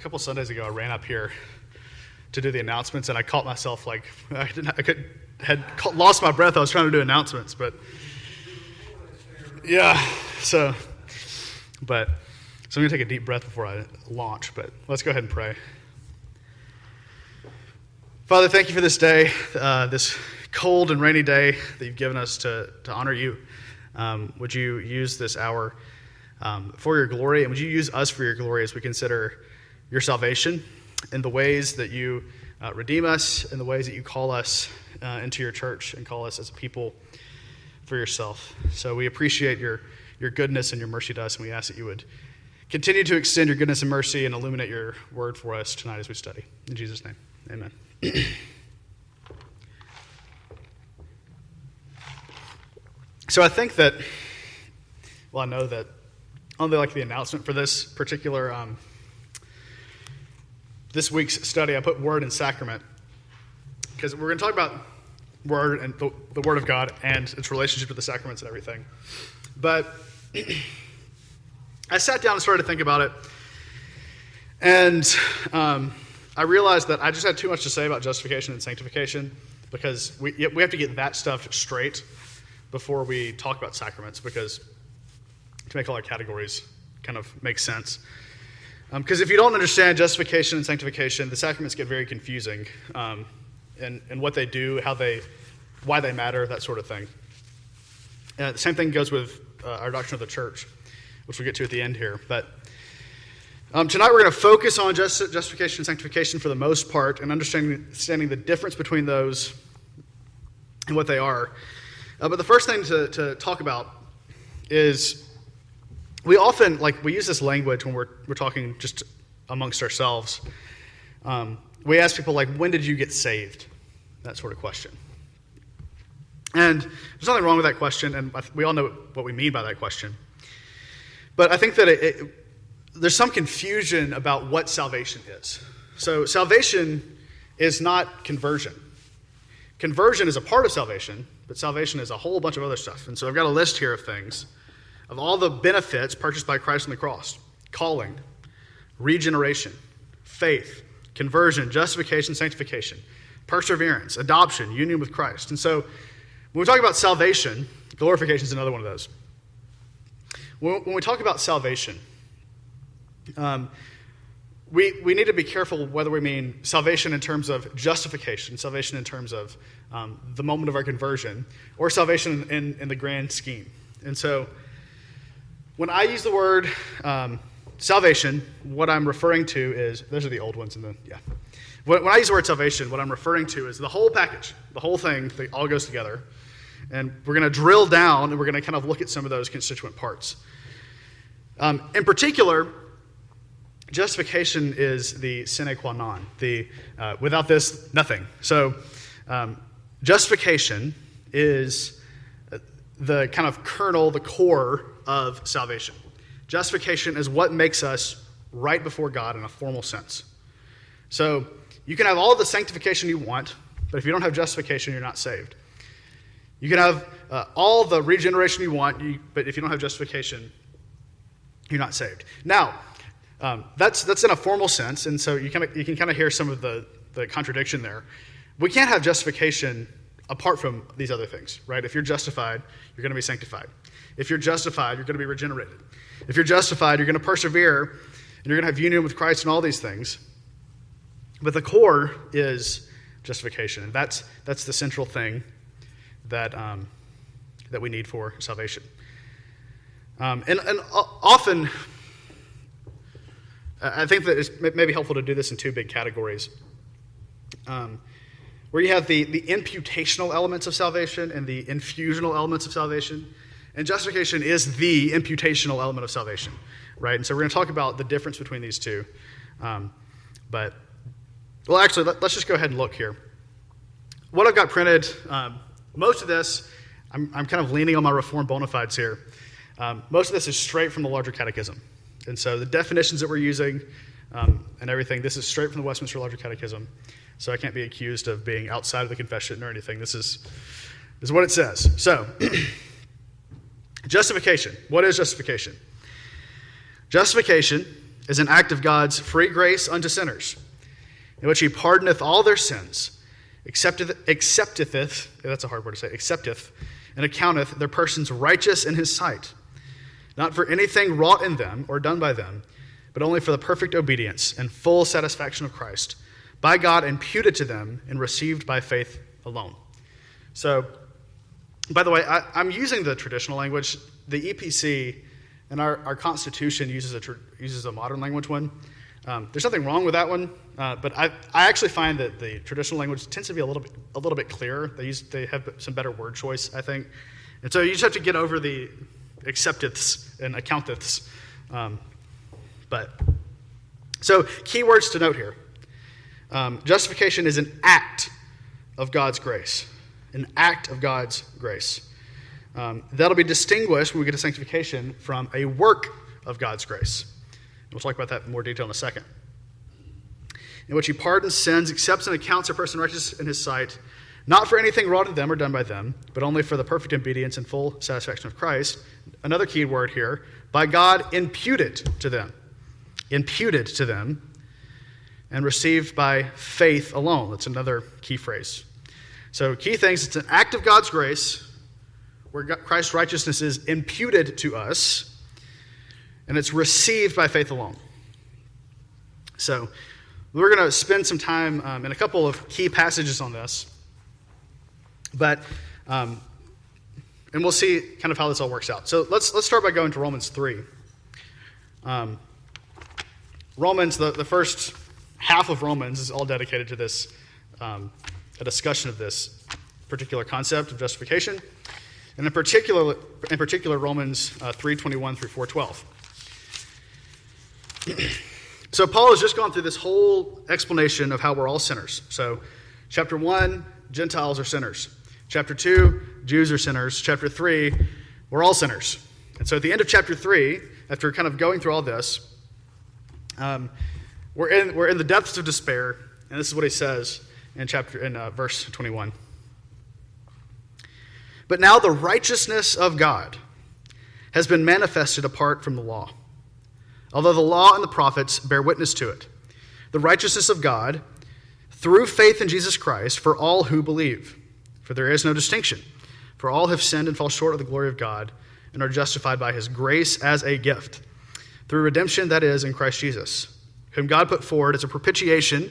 couple Sundays ago, I ran up here to do the announcements, and I caught myself like I didn't, I could had lost my breath. I was trying to do announcements, but yeah. So, but so I'm gonna take a deep breath before I launch. But let's go ahead and pray. Father, thank you for this day, uh, this cold and rainy day that you've given us to to honor you. Um, would you use this hour um, for your glory, and would you use us for your glory as we consider your salvation in the ways that you uh, redeem us in the ways that you call us uh, into your church and call us as a people for yourself. So we appreciate your, your goodness and your mercy to us, and we ask that you would continue to extend your goodness and mercy and illuminate your word for us tonight as we study. In Jesus' name, amen. so I think that, well, I know that only like the announcement for this particular um, this week's study, I put word and sacrament because we're going to talk about word and the, the, word of God and its relationship to the sacraments and everything. But I sat down and started to think about it, and um, I realized that I just had too much to say about justification and sanctification because we, we have to get that stuff straight before we talk about sacraments because to make all our categories kind of make sense. Because um, if you don't understand justification and sanctification, the sacraments get very confusing um, in, in what they do, how they, why they matter, that sort of thing. Uh, the same thing goes with uh, our doctrine of the church, which we'll get to at the end here. But um, tonight we're going to focus on just, justification and sanctification for the most part and understanding, understanding the difference between those and what they are. Uh, but the first thing to, to talk about is we often like we use this language when we're, we're talking just amongst ourselves. Um, we ask people like when did you get saved? That sort of question. And there's nothing wrong with that question and we all know what we mean by that question. But i think that it, it, there's some confusion about what salvation is. So salvation is not conversion. Conversion is a part of salvation but salvation is a whole bunch of other stuff. And so i've got a list here of things of all the benefits purchased by Christ on the cross calling, regeneration, faith, conversion, justification, sanctification, perseverance, adoption, union with Christ. And so when we talk about salvation, glorification is another one of those. When we talk about salvation, um, we, we need to be careful whether we mean salvation in terms of justification, salvation in terms of um, the moment of our conversion, or salvation in, in the grand scheme. And so when I use the word um, salvation, what I'm referring to is those are the old ones in the yeah. When, when I use the word salvation, what I'm referring to is the whole package, the whole thing that all goes together. And we're going to drill down and we're going to kind of look at some of those constituent parts. Um, in particular, justification is the sine qua non. The, uh, without this, nothing. So, um, justification is the kind of kernel, the core of salvation. Justification is what makes us right before God in a formal sense. So you can have all the sanctification you want, but if you don't have justification, you're not saved. You can have uh, all the regeneration you want, you, but if you don't have justification, you're not saved. Now, um, that's, that's in a formal sense, and so you, kinda, you can kind of hear some of the, the contradiction there. We can't have justification apart from these other things, right? If you're justified, you're going to be sanctified. If you're justified, you're going to be regenerated. If you're justified, you're going to persevere and you're going to have union with Christ and all these things. But the core is justification. And that's, that's the central thing that, um, that we need for salvation. Um, and, and often, I think that it may be helpful to do this in two big categories. Um, where you have the, the imputational elements of salvation and the infusional elements of salvation. And justification is the imputational element of salvation, right? And so we're going to talk about the difference between these two. Um, but, well, actually, let, us just go ahead and look here. What I've got printed, um, most of this, I'm, I'm, kind of leaning on my Reformed bona fides here. Um, most of this is straight from the larger catechism. And so the definitions that we're using um, and everything, this is straight from the Westminster Larger Catechism. So I can't be accused of being outside of the confession or anything. This is, this is what it says. So, Justification. What is justification? Justification is an act of God's free grace unto sinners, in which he pardoneth all their sins, accepteth, accepteth that's a hard word to say, accepteth, and accounteth their persons righteous in his sight, not for anything wrought in them or done by them, but only for the perfect obedience and full satisfaction of Christ, by God imputed to them and received by faith alone. So, by the way, I, am using the traditional language. The EPC and our, our Constitution uses a, tr- uses a modern language one. Um, there's nothing wrong with that one, uh, but I, I actually find that the traditional language tends to be a little bit, a little bit clearer. They, use, they have some better word choice, I think. And so you just have to get over the accepteths and accounteths. Um, but so, keywords to note here um, justification is an act of God's grace an act of God's grace. Um, that'll be distinguished when we get to sanctification from a work of God's grace. We'll talk about that in more detail in a second. In which he pardons sins, accepts and accounts a person righteous in his sight, not for anything wrought in them or done by them, but only for the perfect obedience and full satisfaction of Christ. Another key word here by God imputed to them. Imputed to them and received by faith alone. That's another key phrase. So, key things it's an act of God's grace where Christ's righteousness is imputed to us, and it's received by faith alone. So, we're going to spend some time um, in a couple of key passages on this, but um, and we'll see kind of how this all works out. So let's let's start by going to Romans three. Um, Romans, the, the first half of Romans is all dedicated to this um, a discussion of this particular concept of justification, and in particular, in particular Romans uh, 3.21 through 4.12. so Paul has just gone through this whole explanation of how we're all sinners. So chapter 1, Gentiles are sinners. Chapter 2, Jews are sinners. Chapter 3, we're all sinners. And so at the end of chapter 3, after kind of going through all this, um, we're, in, we're in the depths of despair, and this is what he says in chapter in uh, verse 21. But now the righteousness of God has been manifested apart from the law. Although the law and the prophets bear witness to it, the righteousness of God through faith in Jesus Christ for all who believe. For there is no distinction, for all have sinned and fall short of the glory of God and are justified by his grace as a gift through redemption that is in Christ Jesus, whom God put forward as a propitiation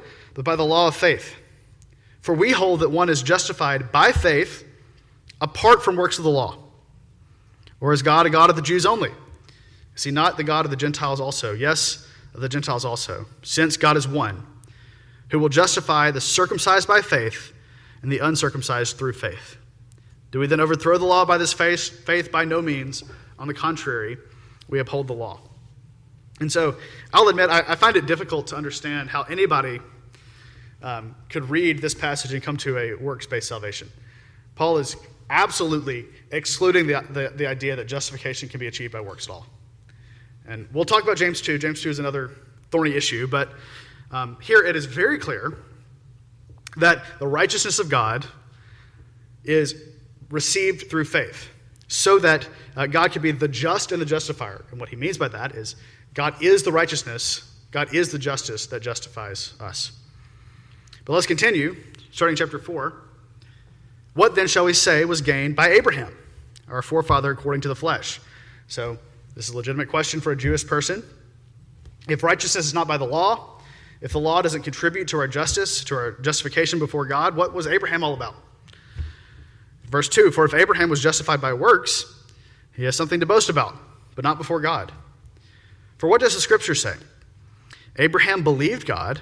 but by the law of faith. For we hold that one is justified by faith apart from works of the law. Or is God a God of the Jews only? Is he not the God of the Gentiles also? Yes, of the Gentiles also, since God is one, who will justify the circumcised by faith and the uncircumcised through faith. Do we then overthrow the law by this faith? Faith by no means. On the contrary, we uphold the law. And so I'll admit, I, I find it difficult to understand how anybody um, could read this passage and come to a works based salvation. Paul is absolutely excluding the, the, the, idea that justification can be achieved by works at all. And we'll talk about James 2. James 2 is another thorny issue, but um, here it is very clear that the righteousness of God is received through faith, so that uh, God can be the just and the justifier. And what he means by that is God is the righteousness, God is the justice that justifies us. But let's continue, starting chapter 4. What then shall we say was gained by Abraham, our forefather according to the flesh? So, this is a legitimate question for a Jewish person. If righteousness is not by the law, if the law doesn't contribute to our justice, to our justification before God, what was Abraham all about? Verse 2 For if Abraham was justified by works, he has something to boast about, but not before God. For what does the scripture say? Abraham believed God,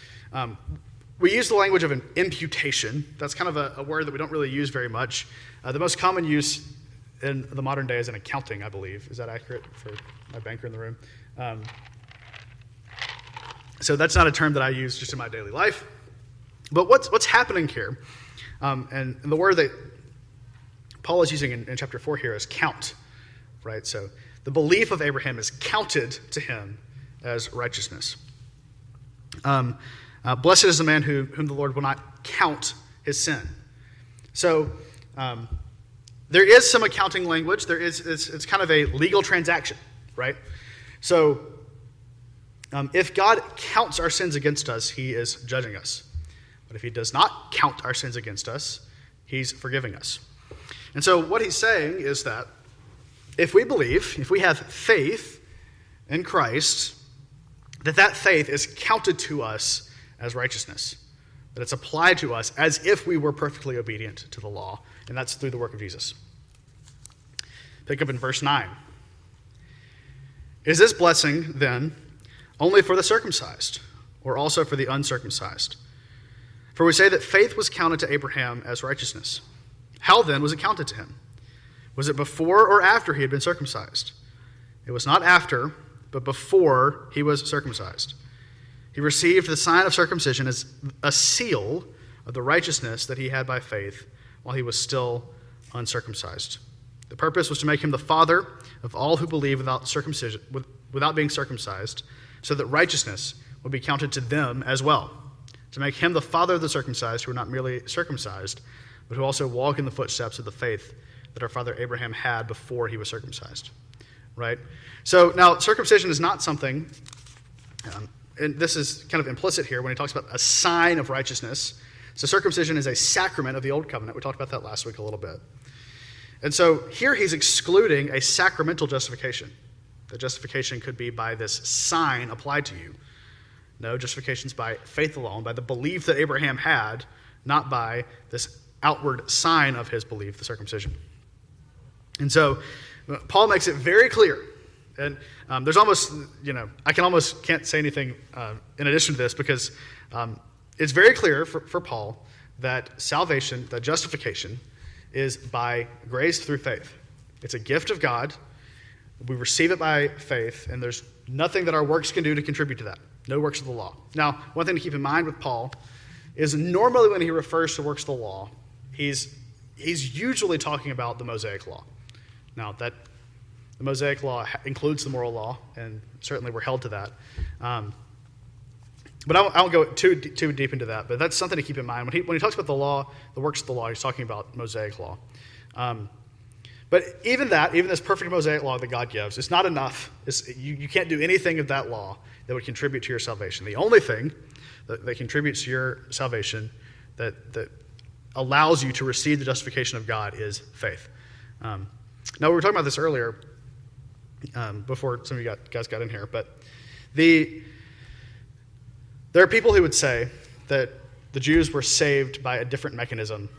um, we use the language of an imputation. That's kind of a, a word that we don't really use very much. Uh, the most common use in the modern day is in accounting, I believe. Is that accurate for my banker in the room? Um, so that's not a term that I use just in my daily life. But what's, what's happening here, um, and, and, the word that Paul is using in, in chapter 4 here is count, right? So the belief of Abraham is counted to him as righteousness. Um, uh, blessed is the man who, whom the Lord will not count his sin. So um, there is some accounting language. There is it's, it's kind of a legal transaction, right? So um, if God counts our sins against us, he is judging us. But if he does not count our sins against us, he's forgiving us. And so what he's saying is that if we believe, if we have faith in Christ, that that faith is counted to us as righteousness, that it's applied to us as if we were perfectly obedient to the law, and that's through the work of Jesus. Pick up in verse 9. Is this blessing, then, only for the circumcised, or also for the uncircumcised? For we say that faith was counted to Abraham as righteousness. How then was it counted to him? Was it before or after he had been circumcised? It was not after, but before he was circumcised. He received the sign of circumcision as a seal of the righteousness that he had by faith while he was still uncircumcised. The purpose was to make him the father of all who believe without circumcision, without being circumcised, so that righteousness would be counted to them as well. To make him the father of the circumcised who are not merely circumcised, but who also walk in the footsteps of the faith that our father Abraham had before he was circumcised. Right? So now, circumcision is not something, um, and this is kind of implicit here when he talks about a sign of righteousness. So, circumcision is a sacrament of the Old Covenant. We talked about that last week a little bit. And so here he's excluding a sacramental justification. The justification could be by this sign applied to you. No, justification is by faith alone, by the belief that Abraham had, not by this outward sign of his belief, the circumcision. And so uh, Paul makes it very clear. And um, there's almost, you know, I can almost can't say anything uh, in addition to this because um, it's very clear for, for Paul that salvation, that justification, is by grace through faith. It's a gift of God. We receive it by faith, and there's nothing that our works can do to contribute to that. No works of the law. Now, one thing to keep in mind with Paul is normally when he refers to works of the law, he's, he's usually talking about the Mosaic law. Now, that the Mosaic law includes the moral law, and certainly we're held to that. Um, but I won't, I won't, go too, too deep into that, but that's something to keep in mind. When he, when he talks about the law, the works of the law, he's talking about Mosaic law. Um, but even that, even this perfect Mosaic law that God gives, it's not enough. It's, you, you can't do anything of that law that would contribute to your salvation. The only thing that, that contributes to your salvation, that, that allows you to receive the justification of God, is faith. Um, now, we were talking about this earlier um, before some of you guys got in here, but the there are people who would say that the Jews were saved by a different mechanism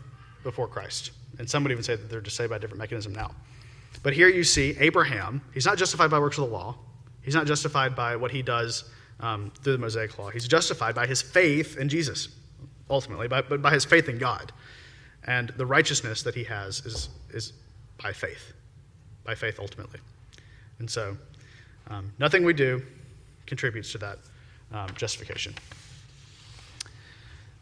before Christ. And some would even say that they're just saved by a different mechanism now. But here you see Abraham, he's not justified by works of the law, he's not justified by what he does um, through the Mosaic law. He's justified by his faith in Jesus, ultimately, by, but by his faith in God. And the righteousness that he has is, is by faith, by faith ultimately. And so, um, nothing we do contributes to that um, justification.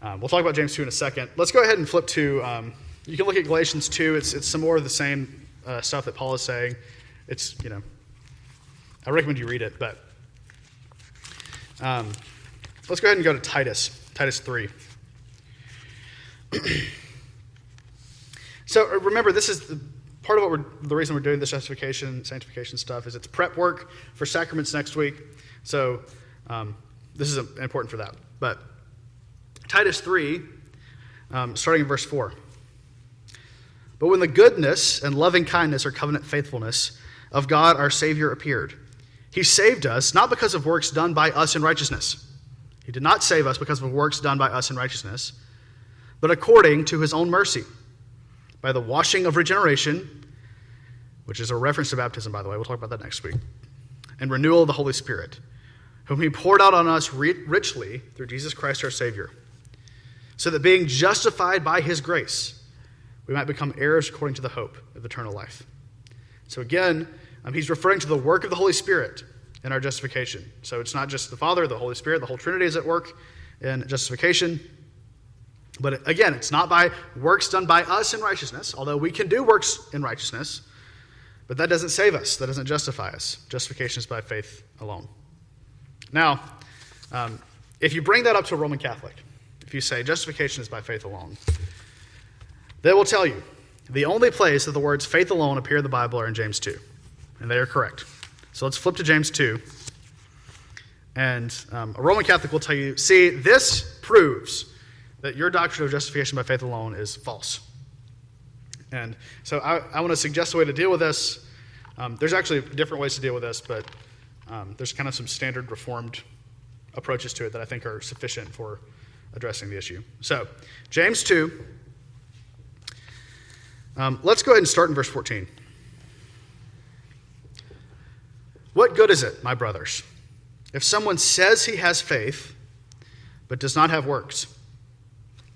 Um, we'll talk about James 2 in a second. Let's go ahead and flip to, um, you can look at Galatians 2. It's, it's some more of the same uh, stuff that Paul is saying. It's, you know, I recommend you read it, but um, let's go ahead and go to Titus, Titus 3. so uh, remember, this is the, part of what we're, the reason we're doing this justification, sanctification stuff is it's prep work for sacraments next week. So um, this is important for that. But Titus 3, um, starting in verse 4. But when the goodness and loving kindness or covenant faithfulness of God our Savior appeared, He saved us not because of works done by us in righteousness. He did not save us because of works done by us in righteousness, but according to his own mercy, by the washing of regeneration, which is a reference to baptism, by the way. We'll talk about that next week, and renewal of the Holy Spirit, whom he poured out on us richly through Jesus Christ our Savior, so that being justified by his grace, we might become heirs according to the hope of eternal life. So again, um, he's referring to the work of the Holy Spirit in our justification. So it's not just the Father, the Holy Spirit, the whole Trinity is at work in justification. But again, it's not by works done by us in righteousness, although we can do works in righteousness, but that doesn't save us, that doesn't justify us. Justification is by faith alone. Now, um, if you bring that up to a Roman Catholic, if you say justification is by faith alone, they will tell you the only place that the words faith alone appear in the Bible are in James 2 and they are correct. So let's flip to James 2. And um, a Roman Catholic will tell you see, this proves that your doctrine of justification by faith alone is false. And so I, I want to suggest a way to deal with this. Um, there's actually different ways to deal with this, but um, there's kind of some standard reformed approaches to it that I think are sufficient for addressing the issue. So, James 2. Um, let's go ahead and start in verse 14. What good is it, my brothers, if someone says he has faith but does not have works?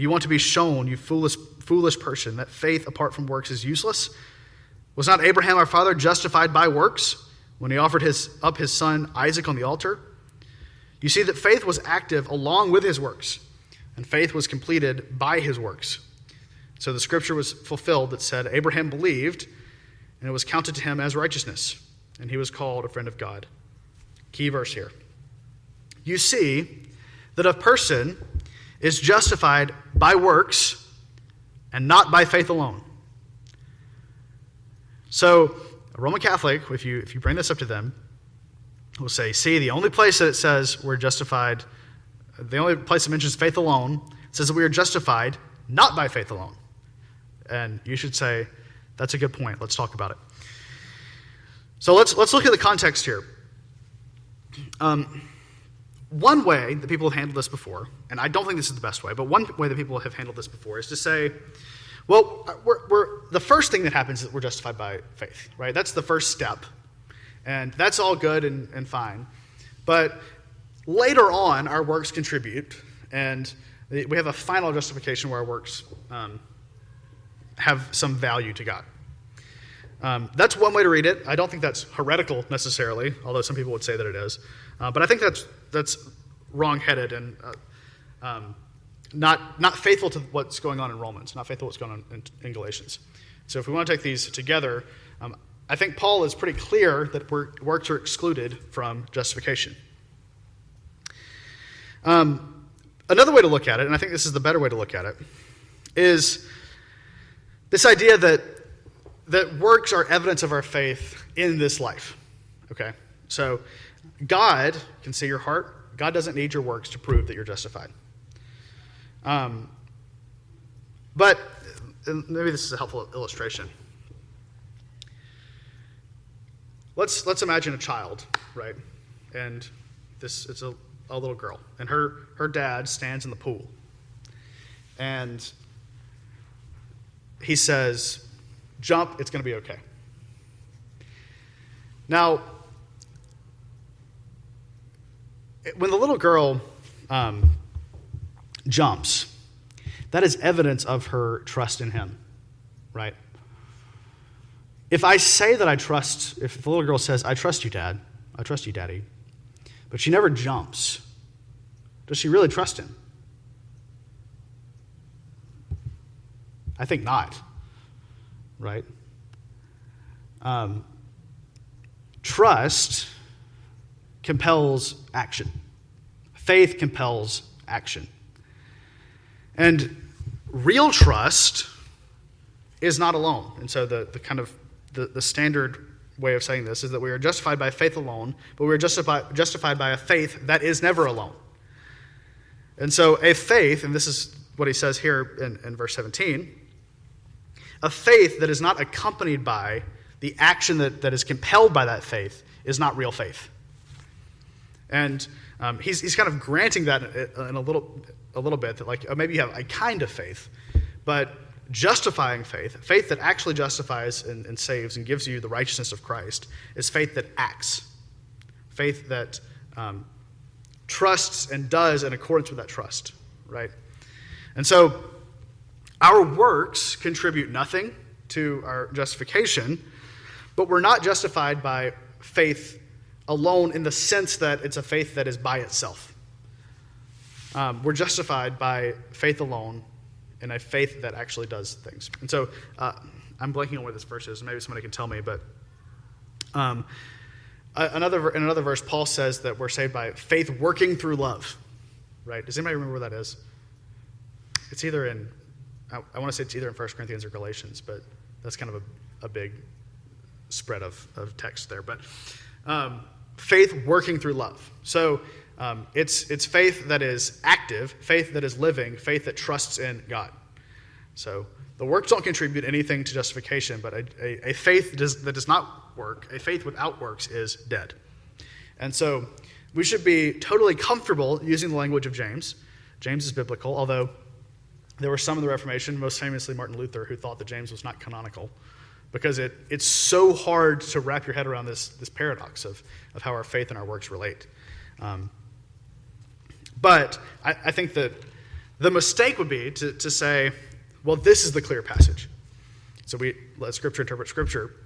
Do you want to be shown, you foolish, foolish person, that faith apart from works is useless? Was not Abraham our father justified by works when he offered his, up his son Isaac on the altar? You see that faith was active along with his works, and faith was completed by his works. So the scripture was fulfilled that said, Abraham believed and it was counted to him as righteousness, and he was called a friend of God. Key verse here. You see that a person is justified by works and not by faith alone. So, a Roman Catholic, if you, if you bring this up to them, will say, see, the only place that it says we're justified, the only place that mentions faith alone, says that we are justified not by faith alone. And you should say, that's a good point. Let's talk about it. So let's, let's look at the context here. Um, one way that people have handled this before, and I don't think this is the best way, but one way that people have handled this before is to say, well, we're, we're, the first thing that happens is that we're justified by faith, right? That's the first step. And that's all good and, and fine. But later on, our works contribute, and we have a final justification where our works um, have some value to God. Um, that's one way to read it. I don't think that's heretical necessarily, although some people would say that it is. Uh, but I think that's, that's wrong-headed and uh, um, not, not faithful to what's going on in Romans, not faithful to what's going on in, in Galatians. So if we want to take these together, um, I think Paul is pretty clear that works are excluded from justification. Um, another way to look at it, and I think this is the better way to look at it, is this idea that, that works are evidence of our faith in this life. Okay? So, God can see your heart. God doesn't need your works to prove that you're justified. Um, but maybe this is a helpful illustration. Let's, let's imagine a child, right? And this it's a, a little girl, and her, her dad stands in the pool. And he says, Jump, it's going to be okay. Now, when the little girl um, jumps, that is evidence of her trust in him, right? If I say that I trust, if the little girl says, I trust you, Dad, I trust you, Daddy, but she never jumps, does she really trust him? I think not, right? Um, trust compels action. Faith compels action. And real trust is not alone. And so the, the kind of the, the standard way of saying this is that we are justified by faith alone, but we are justified, justified by a faith that is never alone. And so a faith, and this is what he says here in, in verse 17, a faith that is not accompanied by the action that, that is compelled by that faith is not real faith. And um, he's, he's kind of granting that in a little, a little bit that, like, oh, maybe you have a kind of faith, but justifying faith, faith that actually justifies and, and, saves and gives you the righteousness of Christ, is faith that acts, faith that um, trusts and does in accordance with that trust, right? And so our works contribute nothing to our justification, but we're not justified by faith alone in the sense that it's a faith that is by itself. Um, we're justified by faith alone in a faith that actually does things. And so uh, I'm blanking on where this verse is. Maybe somebody can tell me, but um, another, in another verse, Paul says that we're saved by faith working through love. Right? Does anybody remember where that is? It's either in, I, I want to say it's either in 1 Corinthians or Galatians, but that's kind of a, a big spread of, of text there. But um, faith working through love. So um, it's, it's faith that is active, faith that is living, faith that trusts in God. So the works don't contribute anything to justification, but a, a, a faith does, that does not work, a faith without works, is dead. And so we should be totally comfortable using the language of James. James is biblical, although there were some of the Reformation, most famously Martin Luther, who thought that James was not canonical because it, it's so hard to wrap your head around this, this paradox of, of how our faith and our works relate. Um, but I, I, think that the mistake would be to, to say, well, this is the clear passage. So we let Scripture interpret Scripture.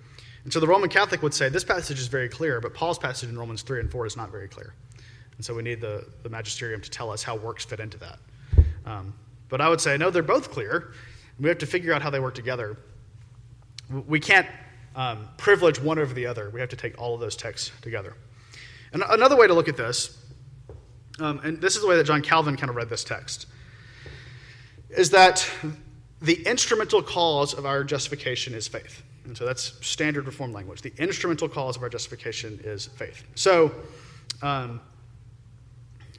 And so the Roman Catholic would say this passage is very clear, but Paul's passage in Romans 3 and 4 is not very clear. And so we need the, the magisterium to tell us how works fit into that. Um, but I would say, no, they're both clear. We have to figure out how they work together. We can't um, privilege one over the other. We have to take all of those texts together. And another way to look at this, um, and this is the way that John Calvin kind of read this text, is that the instrumental cause of our justification is faith. And so that's standard reform language. The instrumental cause of our justification is faith. So, um,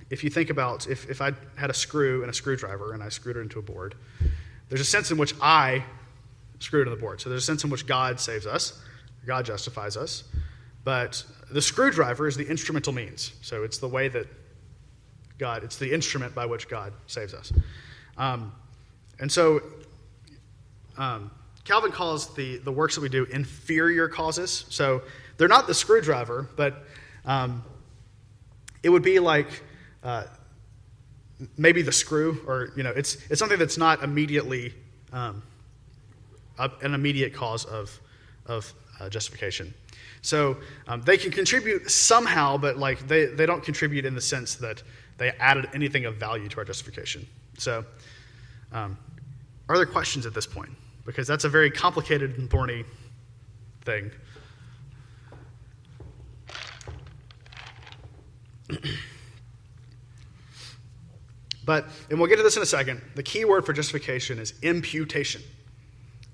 if you think about if, if I had a screw and a screwdriver and I screwed it into a board, there's a sense in which I screwed into the board. So there's a sense in which God saves us, God justifies us. But the screwdriver is the instrumental means. So it's the way that God, it's the instrument by which God saves us. Um, and so um, Calvin calls the, the works that we do inferior causes. So they're not the screwdriver, but um, it would be like uh, maybe the screw, or, you know, it's, it's something that's not immediately um, an immediate cause of, of uh, justification. So um, they can contribute somehow, but like they, they don't contribute in the sense that they added anything of value to our justification. So, um, are there questions at this point? Because that's a very complicated and thorny thing. but, and we'll get to this in a second, the key word for justification is imputation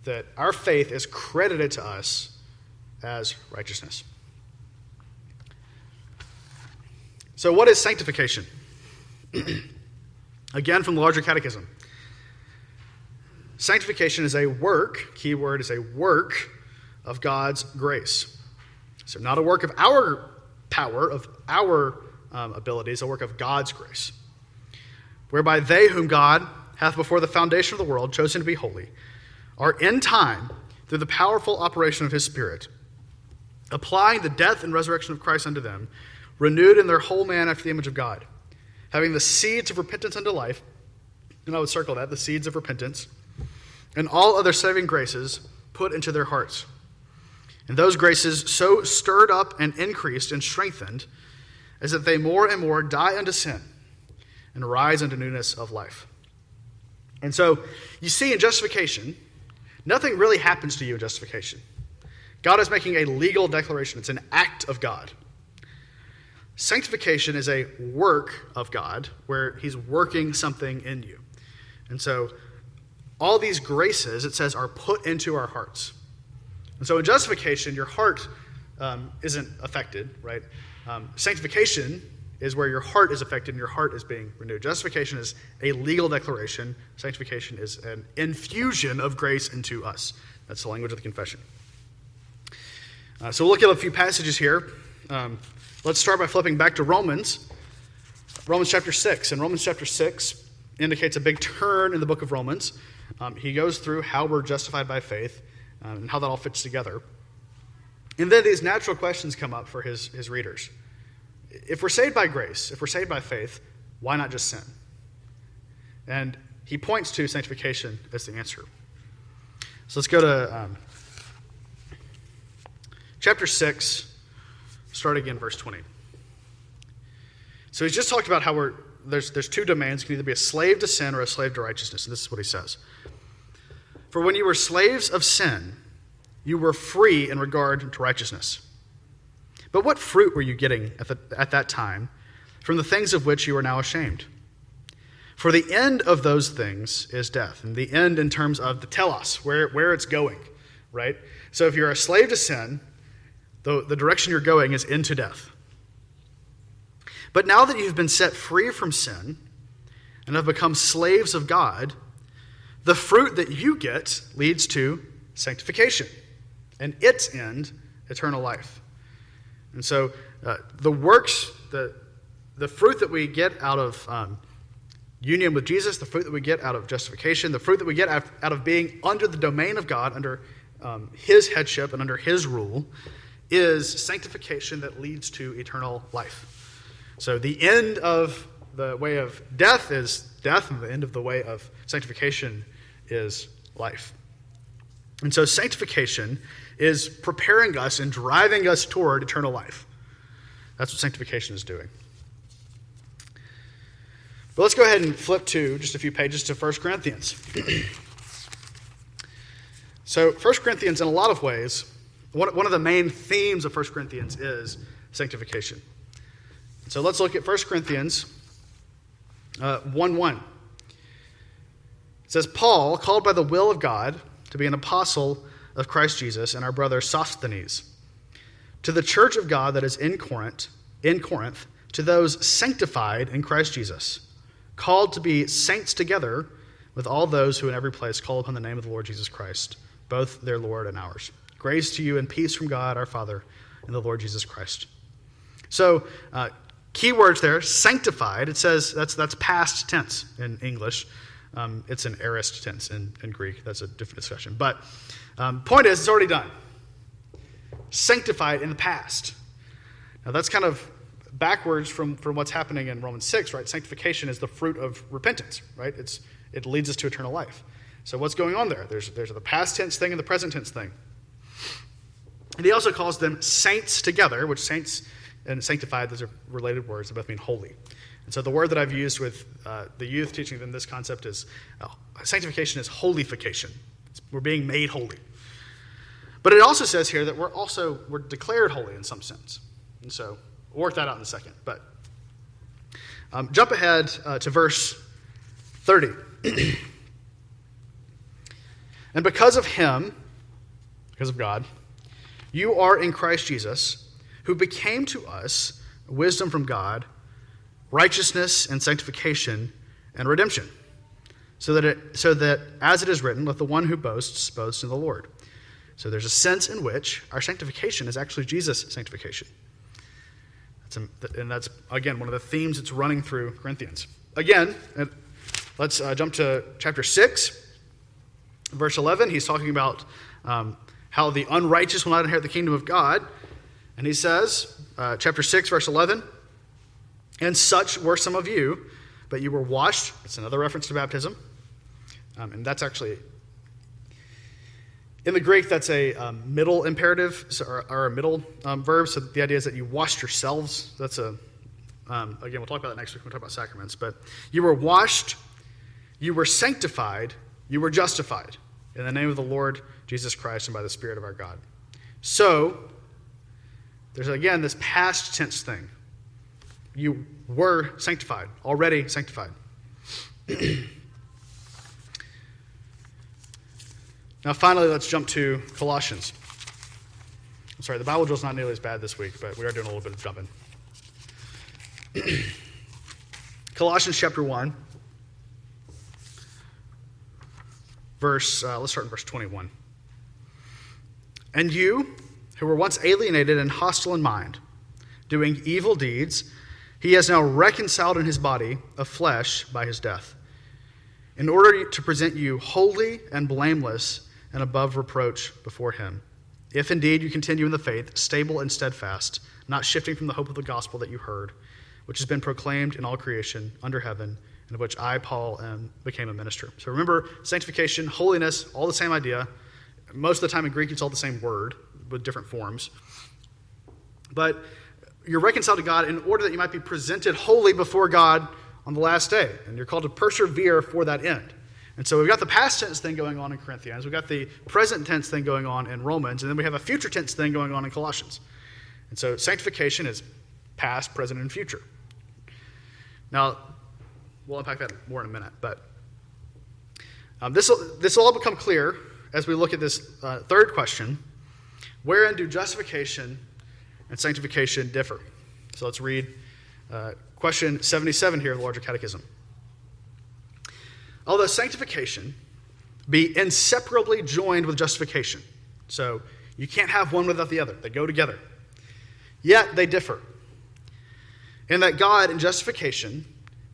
that our faith is credited to us as righteousness. So, what is sanctification? Again, from the larger catechism. Sanctification is a work, key word is a work of God's grace. So, not a work of our power, of our um, abilities, a work of God's grace. Whereby they whom God hath before the foundation of the world chosen to be holy are in time, through the powerful operation of his Spirit, applying the death and resurrection of Christ unto them, renewed in their whole man after the image of God, having the seeds of repentance unto life, and I would circle that, the seeds of repentance, and all other saving graces put into their hearts. And those graces so stirred up and increased and strengthened as that they more and more die unto sin and rise into newness of life. And so you see in justification, Nothing really happens to you in justification. God is making a legal declaration, it's an act of God. Sanctification is a work of God where He's working something in you. And so, all these graces, it says, are put into our hearts. And so, in justification, your heart um, isn't affected, right? Um, sanctification is where your heart is affected and your heart is being renewed. Justification is a legal declaration, sanctification is an infusion of grace into us. That's the language of the confession. Uh, so we'll look at a few passages here. Um, let's start by flipping back to Romans. Romans chapter 6. And Romans chapter 6 indicates a big turn in the book of Romans. Um, he goes through how we're justified by faith um, and how that all fits together. And then these natural questions come up for his, his readers. If we're saved by grace, if we're saved by faith, why not just sin? And he points to sanctification as the answer. So let's go to um, chapter 6, start again, verse 20. So he's just talked about how we're, there's, there's two domains. You can either be a slave to sin or a slave to righteousness. And this is what he says For when you were slaves of sin, you were free in regard to righteousness. But what fruit were you getting at, the, at that time from the things of which you are now ashamed? For the end of those things is death. And the end in terms of the telos, where, where it's going, right? So if you're a slave to sin, the, the direction you're going is into death. But now that you've been set free from sin and have become slaves of God, the fruit that you get leads to sanctification, and its end, eternal life. And so uh, the works, the, the fruit that we get out of um, union with Jesus, the fruit that we get out of justification, the fruit that we get out, of being under the domain of God, under um, His headship and under His rule, is sanctification that leads to eternal life. So the end of the way of death is death, and the end of the way of sanctification is life. And so sanctification is preparing us and driving us toward eternal life. That's what sanctification is doing. But let's go ahead and flip to just a few pages to 1 Corinthians. so, 1 Corinthians, in a lot of ways, one, one of the main themes of 1 Corinthians is sanctification. So, let's look at 1 Corinthians uh, 1 1. It says, Paul, called by the will of God to be an apostle of Christ Jesus, and our brother Sosthenes. To the church of God that is in Corinth, in Corinth, to those sanctified in Christ Jesus, called to be saints together with all those who in every place call upon the name of the Lord Jesus Christ, both their Lord and ours. Grace to you and peace from God our Father and the Lord Jesus Christ. So, uh, key words there sanctified. It says that's, that's past tense in English. Um, it's an aorist tense in, in Greek. That's a different discussion. But um, point is, it's already done. Sanctified in the past. Now, that's kind of backwards from, from what's happening in Romans 6, right? Sanctification is the fruit of repentance, right? It's, it leads us to eternal life. So, what's going on there? There's, there's the past tense thing and the present tense thing. And he also calls them saints together, which saints and sanctified, those are related words. They both mean holy. And so the word that I've used with uh, the youth teaching them this concept is uh, sanctification is holification. We're being made holy. But it also says here that we're also we're declared holy in some sense. And so we'll work that out in a second. But um, jump ahead uh, to verse 30. and because of him, because of God, you are in Christ Jesus, who became to us wisdom from God righteousness and sanctification and redemption. So that, it, so that, as it is written, let the one who boasts boast in the Lord. So there's a sense in which our sanctification is actually Jesus' sanctification. That's a, and that's, again, one of the themes that's running through Corinthians. Again, let's uh, jump to chapter 6, verse 11. He's talking about um, how the unrighteous will not inherit the kingdom of God. And he says, uh, chapter 6, verse 11, and such were some of you, but you were washed. It's another reference to baptism. Um, and that's actually, in the Greek, that's a um, middle imperative or, or a middle um, verb. So the idea is that you washed yourselves. That's a, um, again, we'll talk about that next week when we talk about sacraments. But you were washed, you were sanctified, you were justified in the name of the Lord Jesus Christ and by the Spirit of our God. So, there's again this past tense thing. You were sanctified, already sanctified. now, finally, let's jump to Colossians. I'm sorry, the Bible drill's not nearly as bad this week, but we are doing a little bit of jumping. Colossians chapter 1, verse, uh, let's start in verse 21. And you, who were once alienated and hostile in mind, doing evil deeds, he has now reconciled in his body of flesh by his death, in order to present you holy and blameless and above reproach before him. If indeed you continue in the faith, stable and steadfast, not shifting from the hope of the gospel that you heard, which has been proclaimed in all creation under heaven, and of which I, Paul, am, became a minister. So remember, sanctification, holiness, all the same idea. Most of the time in Greek, it's all the same word with different forms. But you're reconciled to God in order that you might be presented holy before God on the last day. And you're called to persevere for that end. And so we've got the past tense thing going on in Corinthians, we've got the present tense thing going on in Romans, and then we have a future tense thing going on in Colossians. And so sanctification is past, present, and future. Now, we'll unpack that more in a minute, but um, this will all become clear as we look at this uh, third question wherein do justification and sanctification differ? So let's read uh, question 77 here of the Larger Catechism. Although sanctification be inseparably joined with justification, so you can't have one without the other, they go together. Yet they differ. In that God, in justification,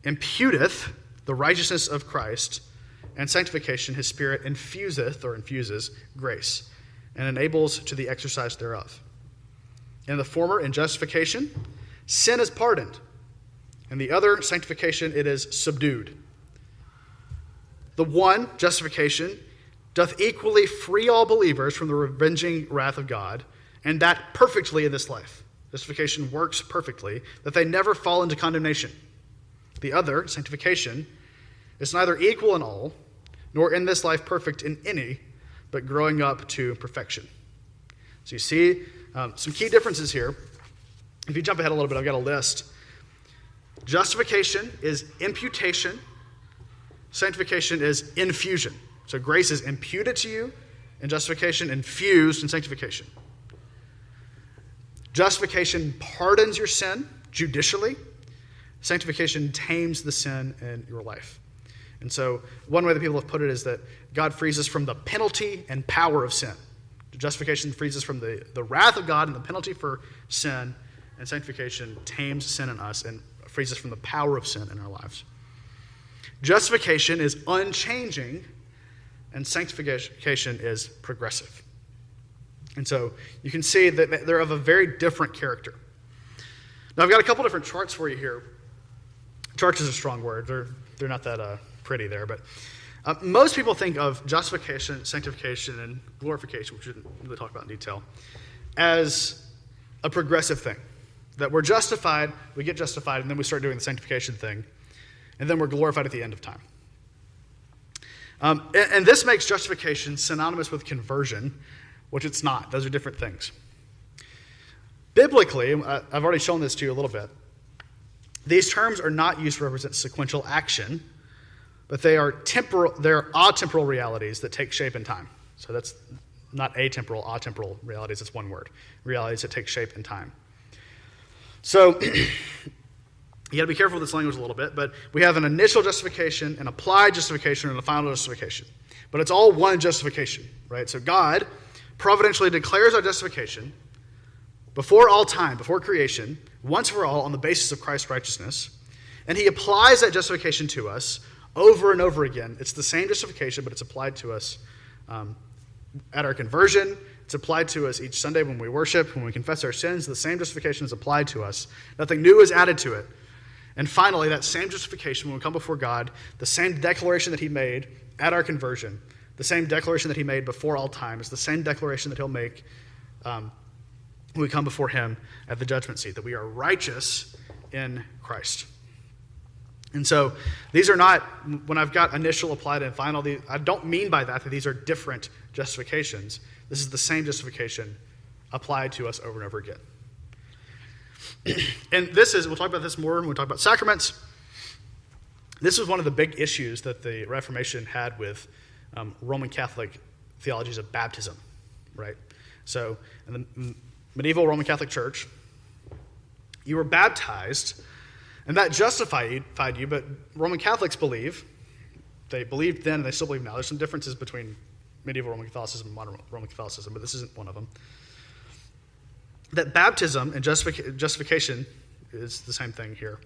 imputeth the righteousness of Christ, and sanctification, his Spirit infuseth or infuses grace, and enables to the exercise thereof. In the former, in justification, sin is pardoned. In the other, sanctification, it is subdued. The one, justification, doth equally free all believers from the revenging wrath of God, and that perfectly in this life. Justification works perfectly, that they never fall into condemnation. The other, sanctification, is neither equal in all, nor in this life perfect in any, but growing up to perfection. So you see um, some key differences here. If you jump ahead a little bit, I've got a list. Justification is imputation Sanctification is infusion. So grace is imputed to you and justification, infused in sanctification. Justification pardons your sin judicially. Sanctification tames the sin in your life. And so, one way that people have put it is that God frees us from the penalty and power of sin. Justification frees us from the, the wrath of God and the penalty for sin, and sanctification tames sin in us and frees us from the power of sin in our lives. Justification is unchanging, and sanctification is progressive. And so you can see that they're of a very different character. Now, I've got a couple different charts for you here. Charts is a strong word, they're, they're not that uh, pretty there, but uh, most people think of justification, sanctification, and glorification, which we didn't really talk about in detail, as a progressive thing. That we're justified, we get justified, and then we start doing the sanctification thing and then we're glorified at the end of time. Um, and, and this makes justification synonymous with conversion, which it's not. Those are different things. Biblically, I've already shown this to you a little bit, these terms are not used to represent sequential action, but they are temporal, they're atemporal realities that take shape in time. So that's not atemporal, atemporal realities, it's one word. Realities that take shape in time. So you got to be careful with this language a little bit, but we have an initial justification, an applied justification, and a final justification. But it's all one justification, right? So God providentially declares our justification before all time, before creation, once for all on the basis of Christ's righteousness. And he applies that justification to us over and over again. It's the same justification, but it's applied to us um, at our conversion. It's applied to us each Sunday when we worship, when we confess our sins. The same justification is applied to us. Nothing new is added to it. And finally, that same justification, when we come before God, the same declaration that He made at our conversion, the same declaration that He made before all time, is the same declaration that He'll make um, when we come before Him at the judgment seat, that we are righteous in Christ. And so these are not, when I've got initial, applied, and final, I don't mean by that that these are different justifications. This is the same justification applied to us over and over again. and this is, we'll talk about this more when we talk about sacraments. This is one of the big issues that the Reformation had with um, Roman Catholic theologies of baptism, right? So, in the medieval Roman Catholic Church, you were baptized, and that justified you, but Roman Catholics believe, they believed then and they still believe now, there's some differences between medieval Roman Catholicism and modern Roman Catholicism, but this isn't one of them. That baptism and justification is the same thing here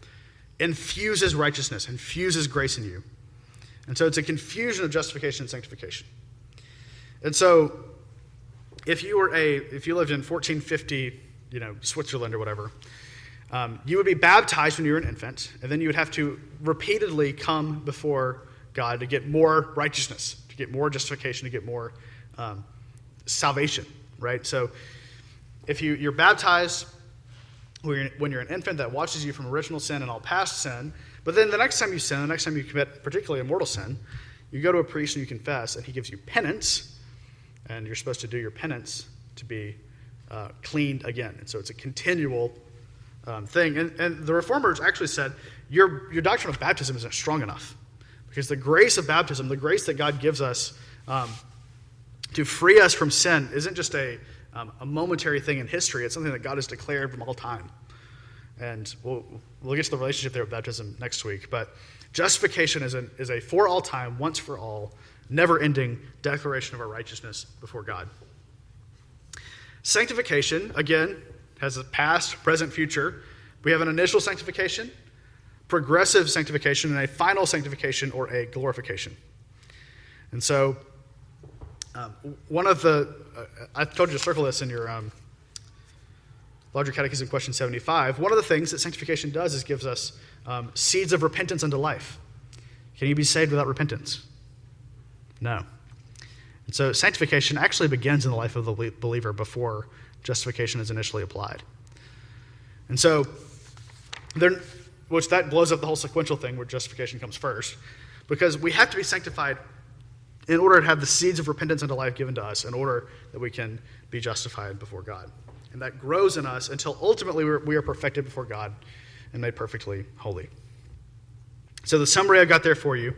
infuses righteousness, infuses grace in you. And so it's a confusion of justification and sanctification. And so if you were a if you lived in 1450, you know, Switzerland or whatever, um, you would be baptized when you were an infant, and then you would have to repeatedly come before God to get more righteousness, to get more justification, to get more um, salvation, right? So if you, you're baptized when you're, an infant, that watches you from original sin and all past sin. But then the next time you sin, the next time you commit particularly a mortal sin, you go to a priest and you confess, and he gives you penance, and you're supposed to do your penance to be uh, cleaned again. And so it's a continual um, thing. And, and the reformers actually said your, your doctrine of baptism isn't strong enough because the grace of baptism, the grace that God gives us um, to free us from sin, isn't just a um, a momentary thing in history. It's something that God has declared from all time. And we'll, we'll get to the relationship there with baptism next week. But justification is, an, is a for all time, once for all, never ending declaration of our righteousness before God. Sanctification, again, has a past, present, future. We have an initial sanctification, progressive sanctification, and a final sanctification or a glorification. And so um, one of the, uh, I told you to circle this in your um, larger catechism question 75. One of the things that sanctification does is gives us um, seeds of repentance unto life. Can you be saved without repentance? No. And so sanctification actually begins in the life of the believer before justification is initially applied. And so, there, which that blows up the whole sequential thing where justification comes first, because we have to be sanctified in order to have the seeds of repentance unto life given to us, in order that we can be justified before God. And that grows in us until ultimately we are perfected before God and made perfectly holy. So, the summary I've got there for you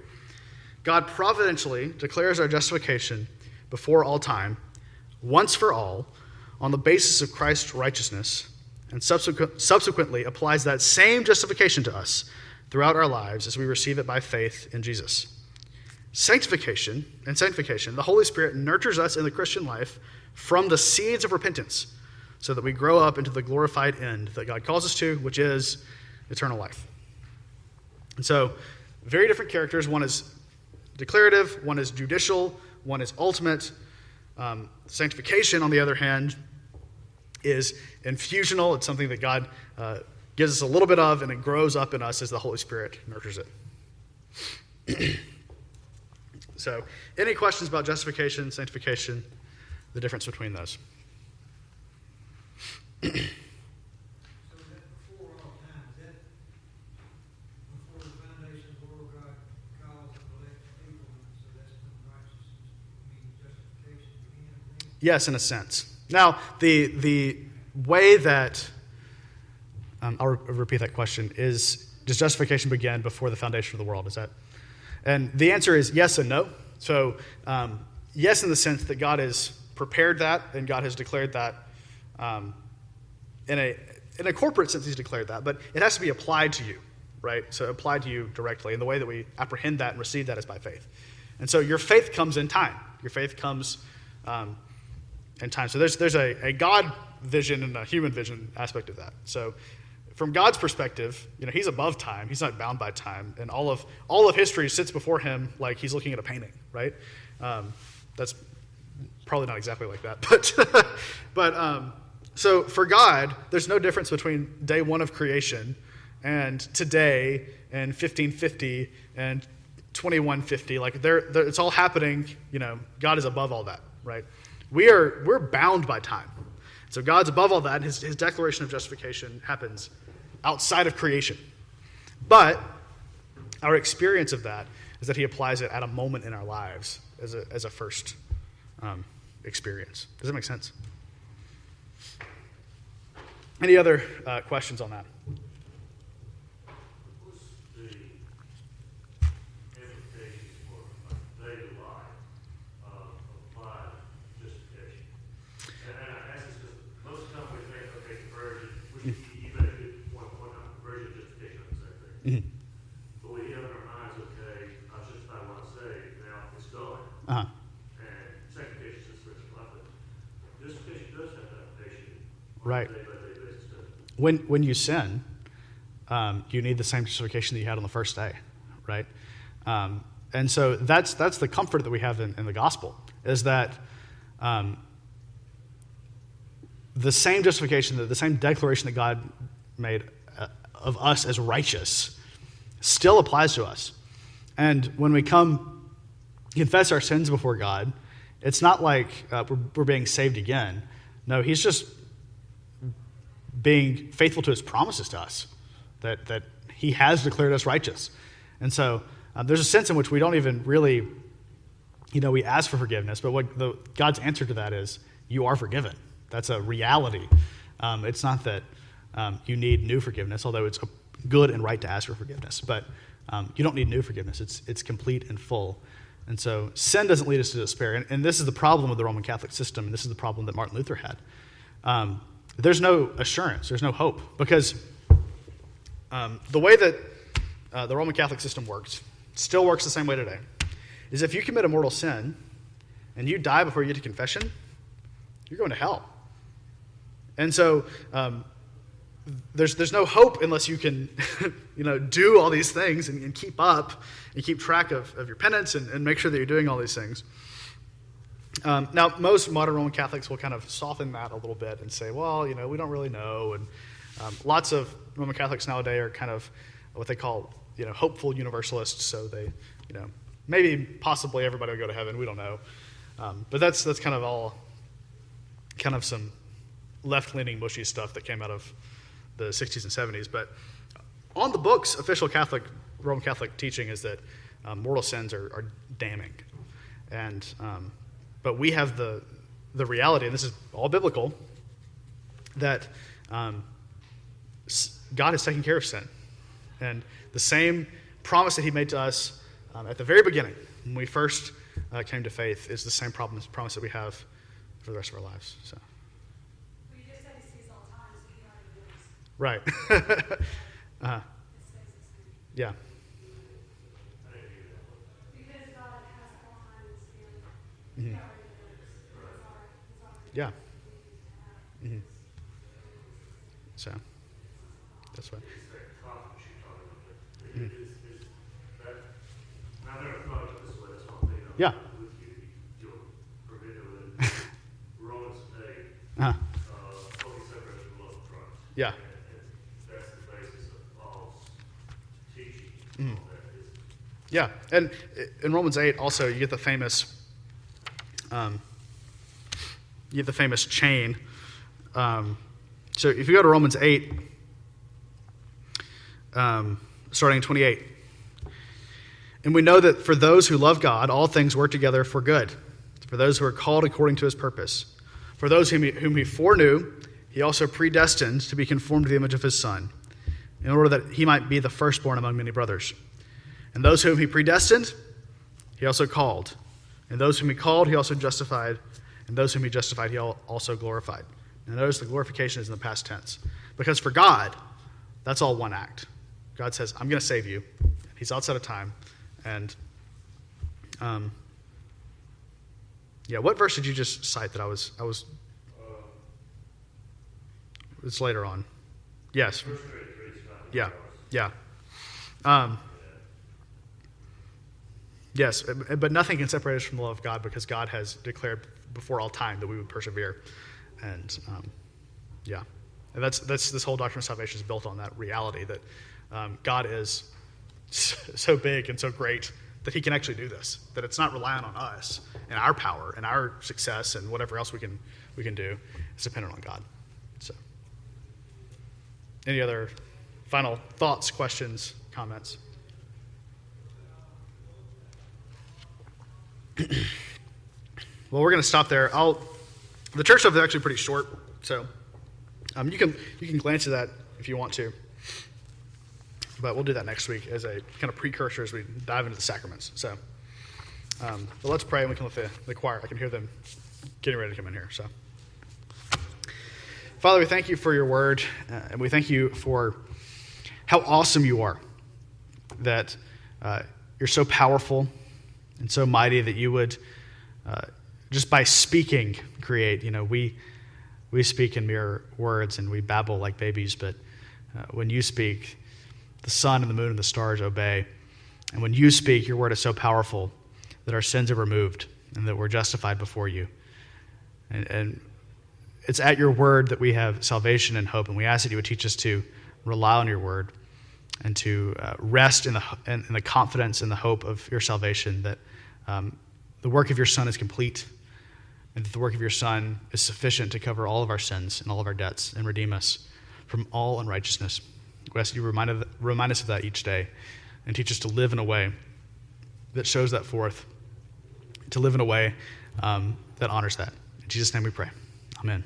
God providentially declares our justification before all time, once for all, on the basis of Christ's righteousness, and subsequent, subsequently applies that same justification to us throughout our lives as we receive it by faith in Jesus sanctification and sanctification, the Holy Spirit nurtures us in the Christian life from the seeds of repentance so that we grow up into the glorified end that God calls us to, which is eternal life. And so, very different characters. One is declarative, one is judicial, one is ultimate. Um, sanctification, on the other hand, is infusional. It's something that God uh, gives us a little bit of, and it grows up in us as the Holy Spirit nurtures it. So, any questions about justification, sanctification, the difference between those? Yes, in a sense. Now, the, the way that, um, I'll re- repeat that question, is does justification begin before the foundation of the world? Is that and the answer is yes and no. So, um, yes, in the sense that God has prepared that and God has declared that. Um, in, a, in a corporate sense, He's declared that, but it has to be applied to you, right? So, applied to you directly. And the way that we apprehend that and receive that is by faith. And so, your faith comes in time. Your faith comes um, in time. So, there's, there's a, a God vision and a human vision aspect of that. So, from God's perspective, you know, he's above time. He's not bound by time, and all of all of history sits before him like he's looking at a painting, right? Um, that's probably not exactly like that, but but um, so for God, there's no difference between day one of creation and today and 1550 and 2150. Like they're, they're, it's all happening. You know, God is above all that, right? We are we're bound by time. So God's above all that. and His, his declaration of justification happens outside of creation. But our experience of that is that he applies it at a moment in our lives as a, as a first um, experience. Does that make sense? Any other uh, questions on that? Right. When, when you sin, um, you need the same justification that you had on the first day, right? Um, and so that's, that's the comfort that we have in, in the gospel, is that um, the same justification, that the same declaration that God made uh, of us as righteous still applies to us. And when we come confess our sins before God, it's not like uh, we're, we're being saved again. No, He's just being faithful to his promises to us, that, that he has declared us righteous. And so uh, there's a sense in which we don't even really, you know, we ask for forgiveness, but what the, God's answer to that is, you are forgiven. That's a reality. Um, it's not that um, you need new forgiveness, although it's good and right to ask for forgiveness, but um, you don't need new forgiveness. It's, it's complete and full. And so sin doesn't lead us to despair. And, and this is the problem with the Roman Catholic system, and this is the problem that Martin Luther had. Um, there's no assurance, there's no hope, because um, the way that uh, the Roman Catholic system works, still works the same way today, is if you commit a mortal sin and you die before you get to confession, you're going to hell. And so um, there's, there's no hope unless you can you know, do all these things and, and keep up and keep track of, of your penance and, and make sure that you're doing all these things. Um, now, most modern Roman Catholics will kind of soften that a little bit and say, well, you know, we don't really know. And um, lots of Roman Catholics nowadays are kind of what they call, you know, hopeful universalists. So they, you know, maybe possibly everybody will go to heaven. We don't know. Um, but that's, that's kind of all kind of some left leaning, mushy stuff that came out of the 60s and 70s. But on the books, official Catholic, Roman Catholic teaching is that um, mortal sins are, are damning. And, um, but we have the, the reality, and this is all biblical, that um, God has taken care of sin. And the same promise that He made to us um, at the very beginning, when we first uh, came to faith, is the same promise, promise that we have for the rest of our lives. So. Well, you just said he sees all time, so he already knows. Right. uh-huh. It stays the same. Yeah. Because God has all time and spirit. Mm-hmm. He already knows. It's already, it's already Yeah. happen. So that's thing. I'm Yeah. Uh-huh. uh. Yeah. Mm-hmm. is, Yeah, and in Romans eight also you get the famous, um, the famous chain. Um, so if you go to Romans eight, um, starting in twenty eight, and we know that for those who love God, all things work together for good, for those who are called according to His purpose. For those whom He, whom he foreknew, He also predestined to be conformed to the image of His Son, in order that He might be the firstborn among many brothers. And those whom he predestined, he also called. And those whom he called, he also justified. And those whom he justified, he also glorified. And notice the glorification is in the past tense. Because for God, that's all one act. God says, I'm going to save you. He's outside of time. And, um, yeah, what verse did you just cite that I was, I was, it's later on. Yes. first thirty-three is not. Yeah, yeah. Um, yes, but nothing can separate us from the love of God because God has declared before all time that we would persevere, and um, yeah, and that's that's this whole doctrine of salvation is built on that reality that um, God is so big and so great that He can actually do this. That it's not reliant on us and our power and our success and whatever else we can we can do. It's dependent on God. So. Any other final thoughts, questions, comments? well, we're going to stop there. I'll. The church stuff is actually pretty short, so Um, you can you can glance at that if you want to, but we'll do that next week as a kind of precursor as we dive into the sacraments. So, um, but let's pray and we can let the, the choir. I can hear them getting ready to come in here. So, Father, we thank you for your word, uh, and we thank you for how awesome you are. That uh, you're so powerful and so mighty that you would uh, just by speaking create. You know, we we speak in mere words and we babble like babies, but uh, when you speak, the sun and the moon and the stars obey. And when you speak, your word is so powerful that our sins are removed and that we're justified before you. And, and it's at your word that we have salvation and hope, and we ask that you would teach us to rely on your word and to uh, rest in the, in, in, the confidence and the hope of your salvation that um, the work of your Son is complete and that the work of your Son is sufficient to cover all of our sins and all of our debts and redeem us from all unrighteousness. We ask you to remind, remind us of that each day and teach us to live in a way that shows that forth, to live in a way um, that honors that. In Jesus' name we pray. Amen.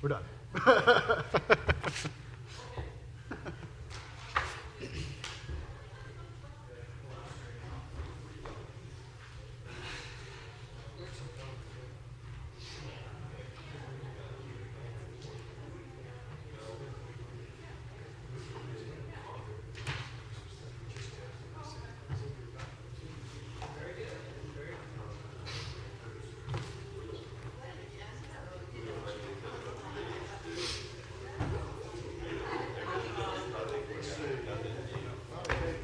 We're done.